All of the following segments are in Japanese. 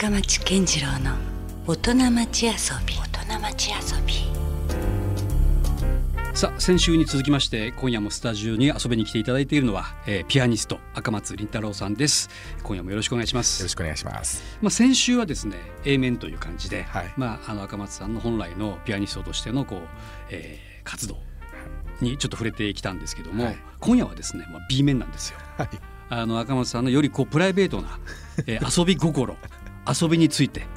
深町健次郎の大人町遊び。大人町遊び。さあ先週に続きまして今夜もスタジオに遊びに来ていただいているのは、えー、ピアニスト赤松凛太郎さんです。今夜もよろしくお願いします。よろしくお願いします。まあ先週はですね A 面という感じで、はい、まああの赤松さんの本来のピアニストとしてのこう、えー、活動にちょっと触れてきたんですけども、はい、今夜はですね、まあ、B 面なんですよ、はい、あの赤松さんのよりこうプライベートな、えー、遊び心遊びについて、はい、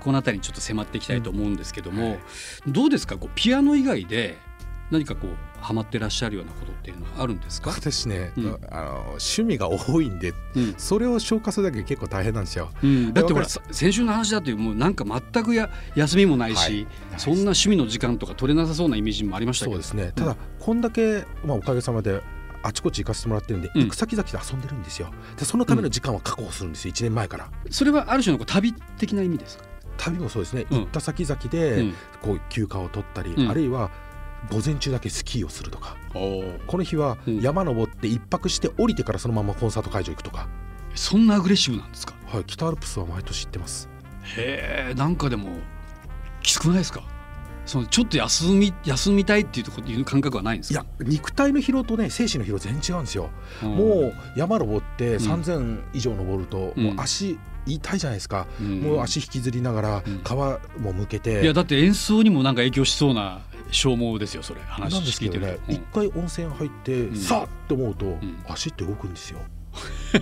この辺りにちょっと迫っていきたいと思うんですけども、うん、どうですか？こうピアノ以外で何かこうハマってらっしゃるようなことっていうのはあるんですか？私ね、うん、あの趣味が多いんで、うん、それを消化するだけ結構大変なんですよ、うん、だってほら先週の話だというもうなんか全くや休みもないし、はい、そんな趣味の時間とか取れなさそうなイメージもありましたけど。そうですね。ただ、こんだけ、まあ、おかげさまであちこち行かせてもらってるんで、行く先々で遊んでるんですよ。でそのための時間は確保するんですよ、1年前から。それはある種の旅的な意味ですか？旅もそうですね、行った先々でこう休暇を取ったり、あるいは午前中だけスキーをするとか。この日は山登って一泊して降りてからそのままコンサート会場行くとか、そんなアグレッシブなんですか？はい北アルプスは毎年行ってます。へえんかでもきつくないですか？そのちょっと休み休みたいっていうとこいう感覚はないんですいや肉体の疲労とね精神の疲労全然違うんですよ、うん、もう山登って3000以上登ると、もう足痛いじゃないですか、うん、もう足引きずりながら皮もむけて、いやだって演奏にもなんか影響しそうな消耗ですよそれ。話聞いてね一、回温泉入って、さあって思うと、足って動くんですよ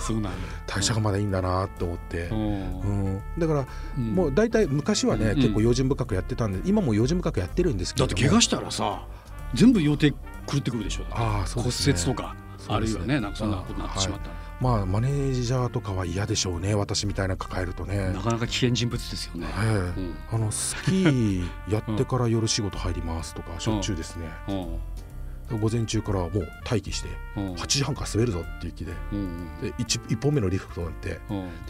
そうなん代謝がまだいいんだなと思って、うん、だから、もう大体昔はね、結構用心深くやってたんで今も用心深くやってるんですけどだって怪我したらさ全部予定狂ってくるでしょ。あそう、ね、骨折とか、あるいはねなんかそんなことになってしまったら。まあマネージャーとかは嫌でしょうね私みたいな抱えるとね。なかなか危険人物ですよね、えーうん、あのスキーやってから夜仕事入りますとかしょっちゅうですね、うん、午前中からもう待機して8時半から滑るぞっていう気で,、で 1, 1本目のリフトなんてで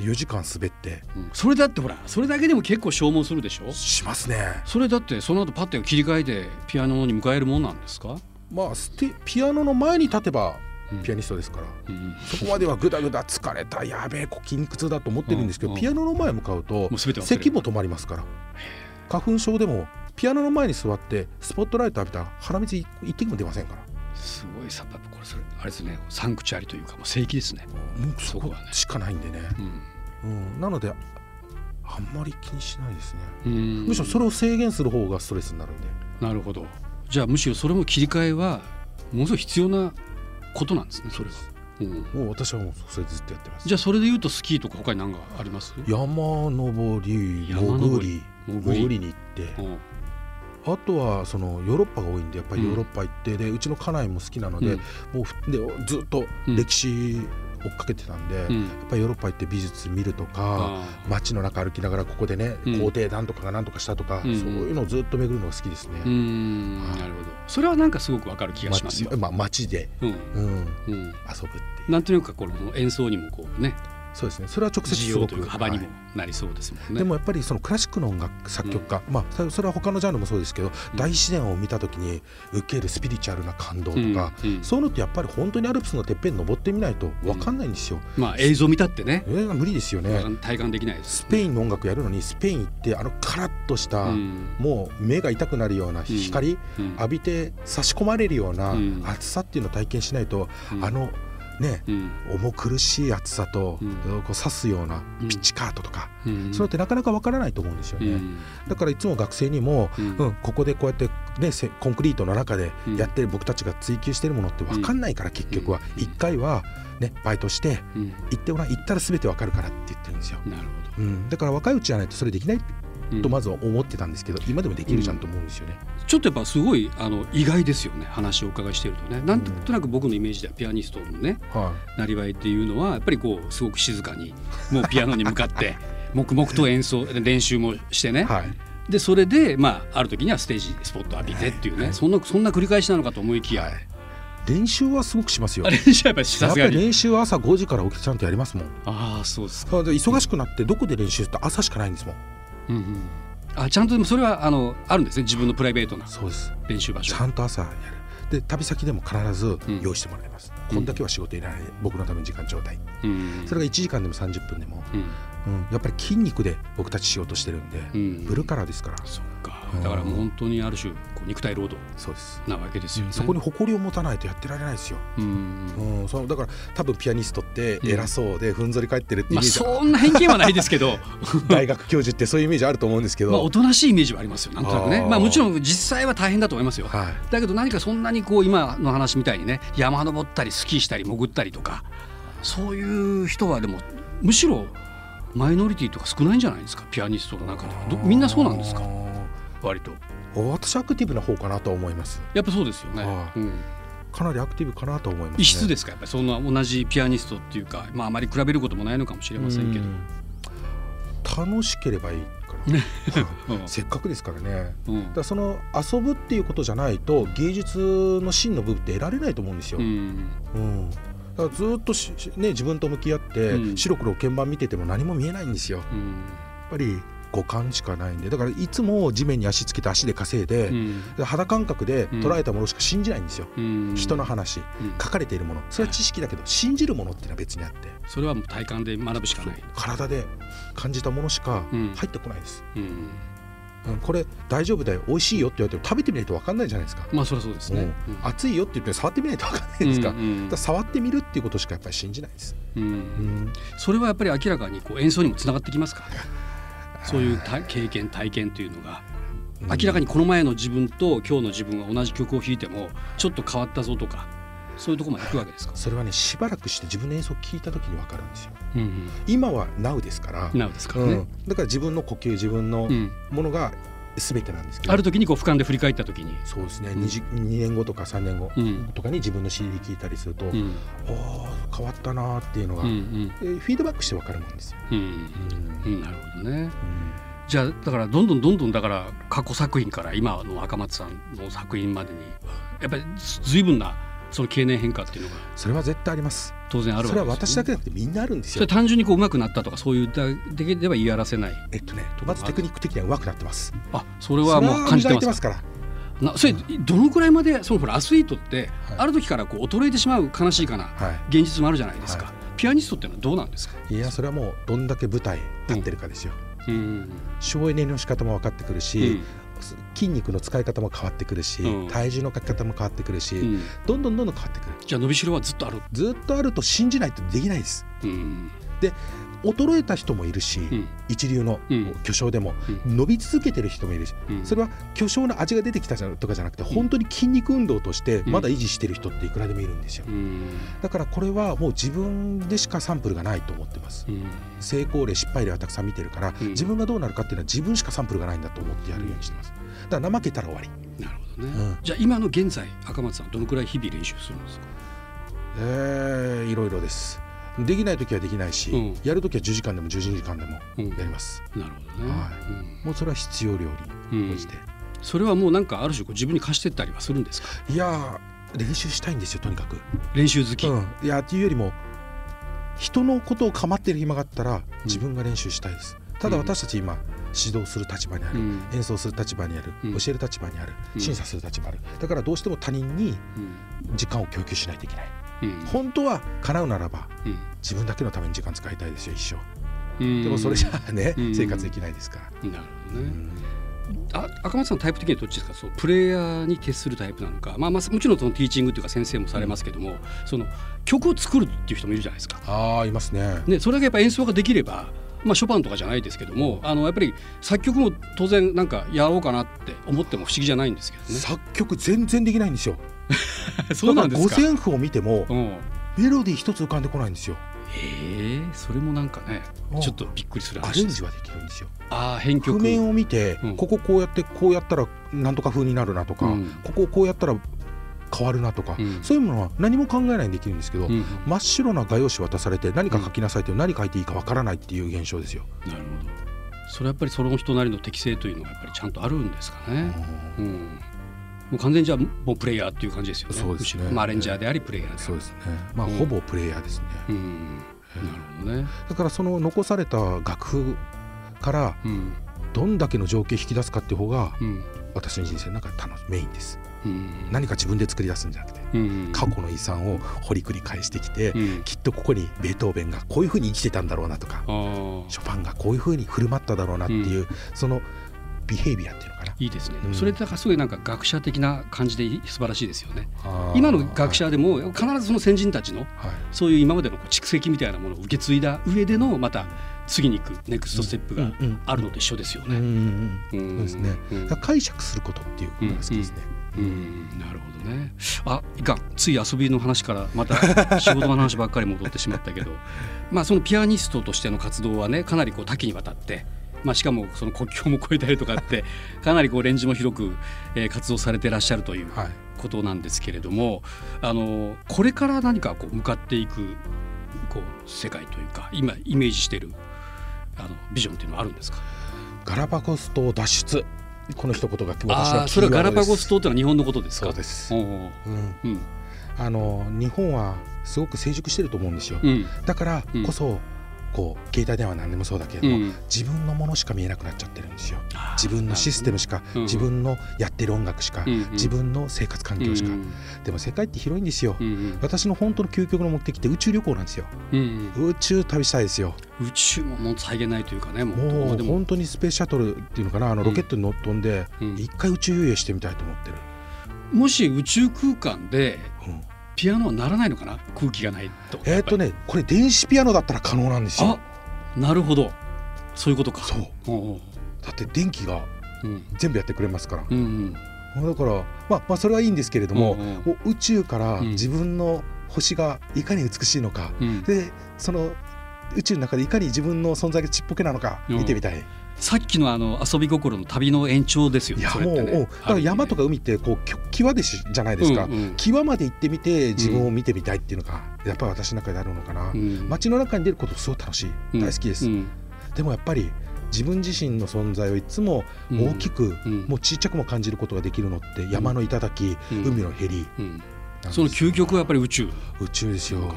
4時間滑って、それだってほらそれだけでも結構消耗するでしょ？しますね。それだってその後パッて切り替えてピアノに迎えるもんなんですか？まあステピアノの前に立てばピアニストですから、うん、そこまではぐだぐだ疲れたやべえ筋肉痛だと思ってるんですけど、ピアノの前向かうと咳も止まりますから。花粉症でもピアノの前に座ってスポットライト浴びたら鼻水一滴も出ませんから。すごいさこれそれあれですね。サンクチュアリというかもう聖域ですね。もうそこしかないんでね、うん、うん、なのであんまり気にしないですね。むしろそれを制限する方がストレスになるんで。なるほど。じゃあむしろそれも切り替えはものすごい必要なことなんですねそれは。うん、もう私はもうそれずっとやってます。じゃあそれでいうとスキーとか他に何かあります？山登り潜り潜り。に行って、あとはそのヨーロッパが多いんでやっぱりヨーロッパ行って、でうちの家内も好きなので、もうでずっと歴史追っかけてたんで、うん、やっぱりヨーロッパ行って美術見るとか街の中歩きながらここでね、うん、皇帝なんとかがなんとかしたとか、うん、そういうのをずっと巡るのが好きですね。なるほど。それはなんかすごくわかる気がしますよ。まあ、街で、うん。遊ぶっていう。なんとなくこの演奏にもこうねそうですね。それは直接すごく幅にもなりそうですもんね、はい、でもやっぱりそのクラシックの音楽作曲家、うん、まあそれは他のジャンルもそうですけど、うん、大自然を見た時に受けるスピリチュアルな感動とか、うん、そういうのってやっぱり本当にアルプスのてっぺん登ってみないと分かんないんですよ、まあ映像見たってね。映画無理ですよね。体感できないです、スペインの音楽やるのにスペイン行ってあのカラッとした、もう目が痛くなるような光、浴びて差し込まれるような暑さっていうのを体験しないと、あのね、うん、重苦しい暑さと、うん、こう刺すようなピッチカートとか、うん、それってなかなかわからないと思うんですよね、だからいつも学生にも、うん。ここでこうやって、ね、コンクリートの中でやってる僕たちが追求してるものってわかんないから結局は。1回は、ね、バイトして行ってごらん行ったら全てわかるからって言ってるんですよ。なるほど、うん、だから若いうちじゃないとそれできないとまずは思ってたんですけど、今でもできるじゃんと思うんですよね。ちょっとやっぱすごいあの意外ですよね話をお伺いしているとねなんとなく僕のイメージではピアニストのね、はい、なりわいっていうのはやっぱりこうすごく静かにもうピアノに向かって 黙々と演奏練習もしてね、はい、でそれで、まあ、ある時にはステージスポット浴びてっていうね、はい、そんなそんな繰り返しなのかと思いきや、はい、練習はすごくしますよ。練習はやっぱりさすがに。練習は朝5時から起きてちゃんとやりますもん。ああそうですか。忙しくなってどこで練習って朝しかないんですもん。うんうん。あちゃんとでもそれはあのあるんですね自分のプライベートな練習場所。ちゃんと朝やるで旅先でも必ず用意してもらいます、うん、こんだけは仕事いらない僕のために時間ちょうだい、うん、それが1時間でも30分でも、うん、うん、やっぱり筋肉で僕たちしようとしてるんで、うん、ブルーカラーですから。そっかだからもう本当にある種こう肉体労働なわけですよ、ね、そこに誇りを持たないとやってられないですよ、うん、うん、そうだから多分ピアニストって偉そうでふんぞり返ってるってイメージ、まあ、そんな偏見はないですけど。大学教授ってそういうイメージあると思うんですけど、まあ、おとなしいイメージはありますよなんとなくね。まあ、もちろん実際は大変だと思いますよ、はい、だけど何かそんなにこう今の話みたいにね山登ったりスキーしたり潜ったりとかそういう人はでもむしろマイノリティとか少ないんじゃないですか？ピアニストの中では。みんなそうなんですか？割と。私アクティブな方かなと思います。やっぱそうですよね、うん、かなりアクティブかなと思います、ね、異質ですか？やっぱりそんな同じピアニストっていうかまああまり比べることもないのかもしれませんけど。楽しければいいから。せっかくですからね、うん、だその遊ぶっていうことじゃないと芸術の真の部分って得られないと思うんですよ、うん、うん。だからずっとね、自分と向き合って、うん、白黒鍵盤見てても何も見えないんですよ。うん、やっぱり五感しかないんでだからいつも地面に足つけて足で稼いで、うん、肌感覚で捉えたものしか信じないんですよ、うん、人の話、うん、書かれているもの。それは知識だけど、信じるものっていうのは別にあって。それはもう体感で学ぶしかない。体で感じたものしか入ってこないです、うん、これ大丈夫だよ美味しいよって言われても食べてみないと分かんないじゃないですか。まあそれはそうですね、うん、熱いよって言って触ってみないと分かんないですか。うん。うん、だ触ってみるっていうことしかやっぱり信じないです、うん、うん、それはやっぱり明らかにこう演奏にもつながってきますかそういう経験体験というのが明らかにこの前の自分と今日の自分が同じ曲を弾いてもちょっと変わったぞとかそういうところまで行くわけですか？それはねしばらくして自分の演奏を聞いた時に分かるんですよ、うんうん、今は Now ですから。Now ですからね、うん、だから自分の呼吸自分のものが全てなんですけど、ある時にこう俯瞰で振り返った時に。そうですね、うん、2, 2年後とか3年後とかに自分の CD 聞いたりすると、うん、お変わったなっていうのが、うんうん、フィードバックして分かるもんですよ。うん。うん、なるほどね、うん。じゃあだからどんどんどんどんだから過去作品から今の赤松さんの作品までにやっぱり随分なその経年変化っていうのが。それは絶対あります当然あるそれは私だけじゃなくてみんなあるんですよ。単純にこう上手くなったとかそういうだけでは言い表せない。えっとねまずテクニック的には上手くなってます。あそれはもう感じてますか？ら。なそれどのくらいまでそのほらアスリートってある時からこう衰えてしまう悲しいかな、はい、現実もあるじゃないですか、はい、ピアニストっていうのはどうなんですか？いやそれはもうどんだけ舞台立ってるかですよ、うん、省エネの仕方も分かってくるし、うん、筋肉の使い方も変わってくるし、うん、体重のかけ方も変わってくるし、うん、どんどんどんどん変わってくる。じゃあ伸びしろはずっとある。ずっとあると信じないとできないです、うん、で衰えた人もいるし、うん、一流の巨匠でも、伸び続けてる人もいるし、うん、それは巨匠の味が出てきたとかじゃなくて、本当に筋肉運動としてまだ維持してる人っていくらでもいるんですよ、だからこれはもう自分でしかサンプルがないと思ってます、成功例失敗例はたくさん見てるから、自分がどうなるかっていうのは自分しかサンプルがないんだと思ってやるようにしてます。だから怠けたら終わり。なるほどね、じゃあ今の現在赤松さんどのくらい日々練習するんですか？えー、いろいろですできない時はできないし、うん、やる時は10時間でも12時間でもやります、うん、なるほどね、はい、もうそれは必要量に応じて、それはもうなんかある種自分に貸してったりはするんですか？いや練習したいんですよとにかく。練習好き、うん、いやっていうよりも人のことを構ってる暇があったら自分が練習したいです、ただ私たち今指導する立場にある、うん、演奏する立場にある、うん、教える立場にある、審査する立場にある。だからどうしても他人に時間を供給しないといけない、本当は叶うならば、自分だけのために時間使いたいですよ一生、でもそれじゃあね、生活できないですから。なるほどね、あ赤松さんタイプ的にはどっちですか？そうプレイヤーに徹するタイプなのか、まあ、まあもちろんそのティーチングというか先生もされますけども、その曲を作るっていう人もいるじゃないですか。あいますね。ねそれだけやっぱ演奏ができればまあ、ショパンとかじゃないですけどもあのやっぱり作曲も当然なんかやろうかなって思っても不思議じゃないんですけどね。作曲全然できないんですよ。そうなんですか？五線譜を見ても、うん、メロディー一つ浮かんでこないんですよ。へえそれもなんかねちょっとびっくりするアレンジはできるんですよ。ああ編曲。譜面を見て、うん、こここうやってこうやったらなんとか風になるなとか、うん、ここをこうやったら変わるなとか、うん、そういうものは何も考えないでできるんですけど、うん、真っ白な画用紙渡されて何か書きなさいって何書いていいかわからないっていう現象ですよ。なるほどそれはやっぱりその人なりの適性というのがやっぱりちゃんとあるんですかね。うん、もう完全にじゃもうプレイヤーっていう感じですよね。そうですね。まあアレンジャーでありプレイヤーでそうですね。まあ、ほぼプレイヤーですね。うん、なるほどね。だからその残された楽譜からどんだけの情景引き出すかっていう方が、私の人生の中で楽メインです。何か自分で作り出すんじゃなくてうん、過去の遺産を掘り繰り返してきて、うん、きっとここにベートーベンがこういうふうに生きてたんだろうなとかショパンがこういうふうに振る舞っただろうなっていう、そのビヘイビアっていうのかな。いいですね。うん、それってすごいなんか学者的な感じで素晴らしいですよね。今の学者でも必ずその先人たちの、はい、そういう今までの蓄積みたいなものを受け継いだ上でのまた次に行くネクストステップがあるのと一緒ですよね。そうですね。解釈することっていうことが好きですね。うん、なるほどね。あ、いかん、つい遊びの話からまた 仕事の話ばっかり戻ってしまったけど、まあそのピアニストとしての活動はね、かなりこう多岐にわたって。まあ、しかもその国境も越えたりとかって かなりこうレンジも広く、えー、活動されてらっしゃるということなんですけれども、はい、あのこれから何かこう向かっていくこう世界というか今イメージしているあのビジョンっていうのはあるんですか？ガラパゴス島脱出この一言が私のそれはガラパゴス島ってのは日本のことですか？そうです。うん、あの日本はすごく成熟してると思うんですよ、うん、だからこそ、こう携帯電話何でもそうだけれども、うん、自分のものしか見えなくなっちゃってるんですよ。自分のシステムしか、うん、自分のやってる音楽しか、うん、自分の生活環境しか、でも世界って広いんですよ、私の本当の究極の目的って宇宙旅行なんですよ、宇宙旅したいですよ。宇宙ももう再現ないというかねもう本当にスペースシャトルっていうのかなあのロケットに乗っ飛んで一回宇宙遊泳してみたいと思ってる。もし宇宙空間で、ピアノはならないのかな？空気がないと。えっとねこれ電子ピアノだったら可能なんですよ。なるほど。そういうことか。そう。だって電気が全部やってくれますから、うんうん、だからまあまあそれはいいんですけれども、うんうん、宇宙から自分の星がいかに美しいのか、うん、でその宇宙の中でいかに自分の存在がちっぽけなのか見てみたい。さっきのあの遊び心の旅の延長ですよね。いやもう、ね、だから山とか海ってこう際でしじゃないですか、うんうん、際まで行ってみて自分を見てみたいっていうのがやっぱり私の中であるのかな、うん、街の中に出ることすごい楽しい、大好きです、うん、でもやっぱり自分自身の存在をいつも大きく、もうちっちゃくも感じることができるのって山の頂、海のへり、その究極はやっぱり宇宙。宇宙ですよ、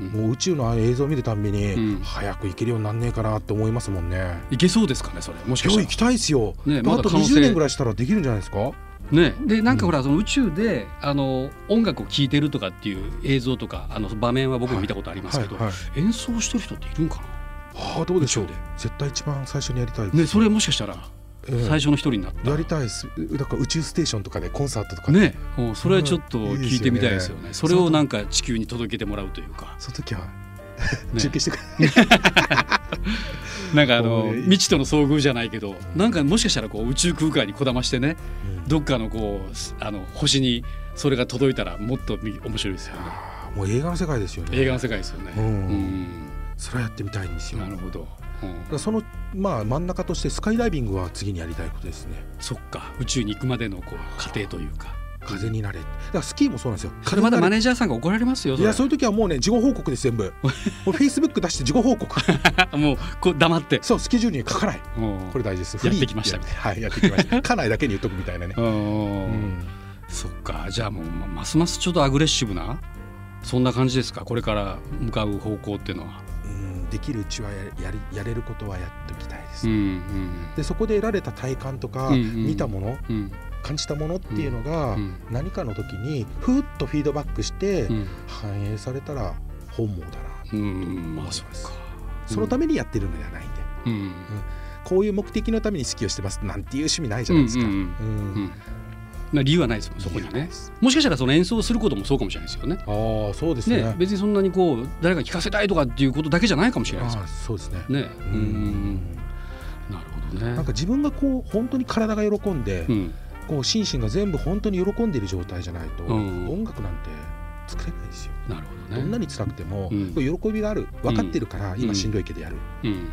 うん、もう宇宙の映像を見るたびに、うん、早く行けるようになんねえかなって思いますもんね。行けそうですかねそれ。もしかしたら。行きたいですよ、ね、まあ、あと20年ぐらいしたらできるんじゃないですか？ね、でなんかほら、その宇宙であの音楽を聴いてるとかっていう映像とかあの場面は僕も見たことありますけど、はいはいはい、演奏してる人っているんかな？ああどうでしょう。絶対一番最初にやりたいねそれもしかしたら最初の一人になった、やりたいです。だから宇宙ステーションとかでコンサートとか。ね。それはちょっと聞いてみたいですよね,、それをなんか地球に届けてもらうというか。その時は中継してくれ。なんかあの未知との遭遇じゃないけど、なんかもしかしたらこう宇宙空間にこだましてね、どっかのこうあの星にそれが届いたらもっと面白いですよね。もう映画の世界ですよね。映画の世界ですよね。うん、それはやってみたいんですよ。なるほど。うん、そのまあ真ん中としてスカイダイビングは次にやりたいことですね。そっか。宇宙に行くまでのこう過程というか。風になれ。だからスキーもそうなんですよ。それまだマネージャーさんが怒られますよいやそういう時はもうね事後報告です全部。もうフェイスブック出して事後報告。もうこう黙って。そうスケジュールに書かない。これ大事です。やってきましたみたいな。はいやってきました。家内だけに言っとくみたいなね。うん、そっか。じゃあもうますますちょっとアグレッシブなそんな感じですか？これから向かう方向っていうのはできるうちはややりやれることはやっておきたいです、うんうん、でそこで得られた体感とか、うんうん、見たもの、うん、感じたものっていうのが、何かの時にふっとフィードバックして反映されたら本望だな。と思います、そのためにやってるのではないんで、うん。こういう目的のために好きをしてますなんていう趣味ないじゃないですか。うんまあ、理由はないですもんそこにはね。もしかしたらその演奏することもそうかもしれないですよね。ああそうですね、ね、別にそんなにこう誰かに聞かせたいとかっていうことだけじゃないかもしれないです。そうですね。ね。うん。なるほどね。なんか自分がこう本当に体が喜んで、うん、こう心身が全部本当に喜んでいる状態じゃないと、うん、音楽なんて作れないですよ。なるほどね。どんなに辛くても、うん、喜びがある分かってるから、今しんどいけどやる、うん。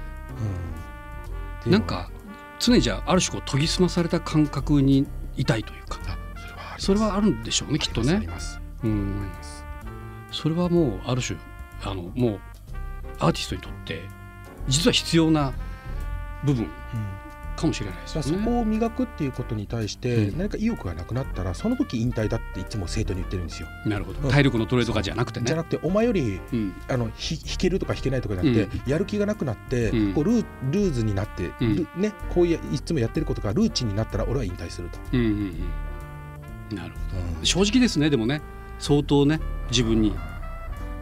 なんか常にじゃあある種こう研ぎ澄まされた感覚にいたいというか。それはあるんでしょうねきっとね。うん、それはもうある種あのもうアーティストにとって実は必要な部分かもしれないです、ね、そこを磨くっていうことに対して何か意欲がなくなったらその時引退だっていつも生徒に言ってるんですよ。なるほど。体力のトレーとかじゃなくてね。じゃなくてお前より、うん、あの弾けるとか弾けないとかじゃなくて、うん、やる気がなくなって、うん、こうルーズになって、ね、こういういつもやってることがルーチンになったら俺は引退すると。なるほど、正直ですねでもね。相当ね自分に。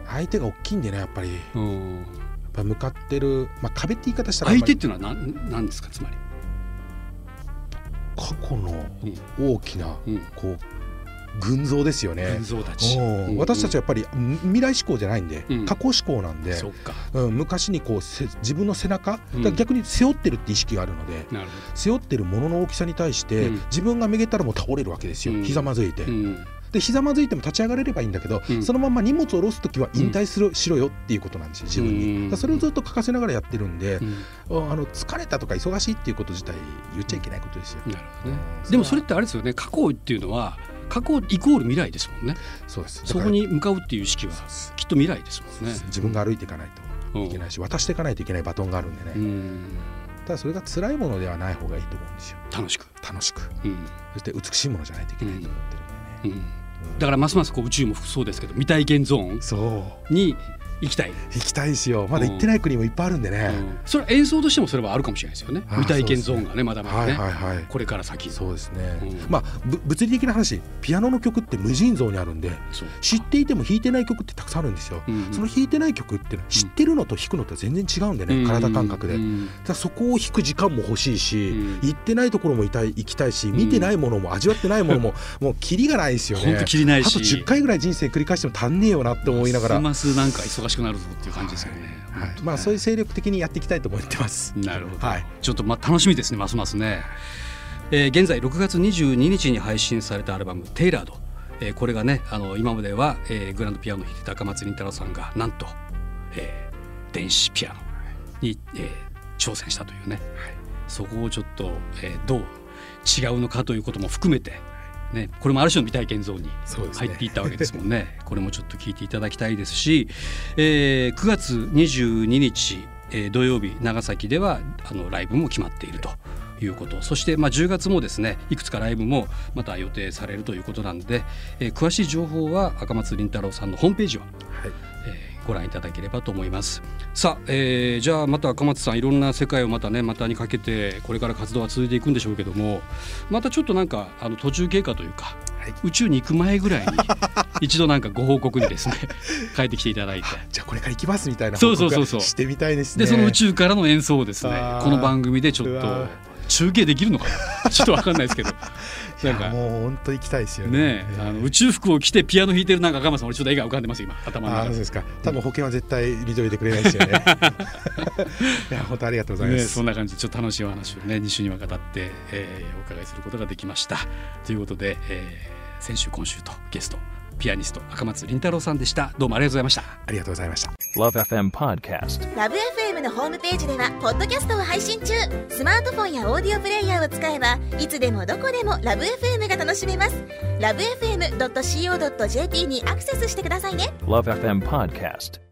相手が大きいんでねやっぱり、向かってる、まあ、壁って言い方したら相手っていうのは何何ですかつまり過去の大きな、こう群像ですよね。う。ん、私たちはやっぱり未来志向じゃないんで、うん、過去志向なんで、うん、昔にこう自分の背中、逆に背負ってるって意識があるので、背負ってるものの大きさに対して、自分がめげたらもう倒れるわけですよ、ひざまずいて。でひざまずいても立ち上がれればいいんだけど、うん、そのまま荷物を下ろす時は引退する、うん、しろよっていうことなんですよ自分に、うん、それをずっと書かせながらやってるんで、あの疲れたとか忙しいっていうこと自体言っちゃいけないことですよ、ね、でもそれってあれですよね過去っていうのは過去イコール未来ですもんね。そうです。そこに向かうっていう意識はきっと未来ですもんね。自分が歩いていかないといけないし、渡していかないといけないバトンがあるんでね。ただそれが辛いものではない方がいいと思うんですよ。楽しく。楽しく、うん、そして美しいものじゃないといけないと思ってるだからますますこう宇宙もそうですけど未体験ゾーンに行きたい。行きたいですよ。まだ行ってない国もいっぱいあるんでね、それは演奏としてもそれはあるかもしれないですよね。未体験ゾーンがねまだまだね、はいはいはい、これから先そうですね、まあ物理的な話ピアノの曲って無尽蔵にあるんで知っていても弾いてない曲ってたくさんあるんですよ、その弾いてない曲って知ってるのと弾くのと全然違うんでね、体感覚で、だそこを弾く時間も欲しいし、行ってないところもいたい行きたいし見てないものも味わってないものも もうキリがないですよね。本当キリないし。あと10回ぐらい人生繰り返しても足んねえよなって思いながら。ますなんか忙しくなるぞっていう感じですよね。はい、まあそういう精力的にやっていきたいと思ってます。なるほど。はい、ちょっとまあ楽しみですねますますね。えー、現在6月22日に配信されたアルバム「テイラード」えー、これがねあの今までは、えー、グランドピアノ弾いてた赤松倫太郎さんがなんと、えー、電子ピアノに、えー、挑戦したというね、はい、そこをちょっと、えー、どう違うのかということも含めてね、これもある種の未体験ゾーンに入っていったわけですもんね、ね、これもちょっと聞いていただきたいですし、えー、9月22日、えー、土曜日長崎ではあのライブも決まっていると。いうこと。そして、まあ、10月もですねいくつかライブもまた予定されるということなんで、えー、詳しい情報は赤松倫太郎さんのホームページを、ご覧いただければと思います。さあ、えー、じゃあまた赤松さんいろんな世界をまたねまたにかけてこれから活動は続いていくんでしょうけどもまたちょっとなんかあの途中経過というか、はい、宇宙に行く前ぐらいに 一度なんかご報告にですね 帰ってきていただいて。じゃあこれから行きますみたいな報告してみたいですね。でその宇宙からの演奏をですねこの番組でちょっと中継できるのかな？ちょっとわかんないですけど。なんか。もう本当行きたいですよね、ね、あの宇宙服を着てピアノ弾いてるなんか赤間さん俺ちょっと絵が浮かんでます今頭の中。でですか。多分保険は絶対認めてくれないですよね。いや本当ありがとうございます、ね、そんな感じでちょっと楽しいお話をね2週にわたって、えー、お伺いすることができました。ということで、えー、先週今週とゲストピアニスト赤松倫太郎さんでした。どうもありがとうございました。ありがとうございました。LoveFM Podcast LoveFM のホームページではポッドキャストを配信中。スマートフォンやオーディオプレイヤーを使えばいつでもどこでも LoveFM が楽しめます。LoveFM.co.jp にアクセスしてくださいね。LoveFM Podcast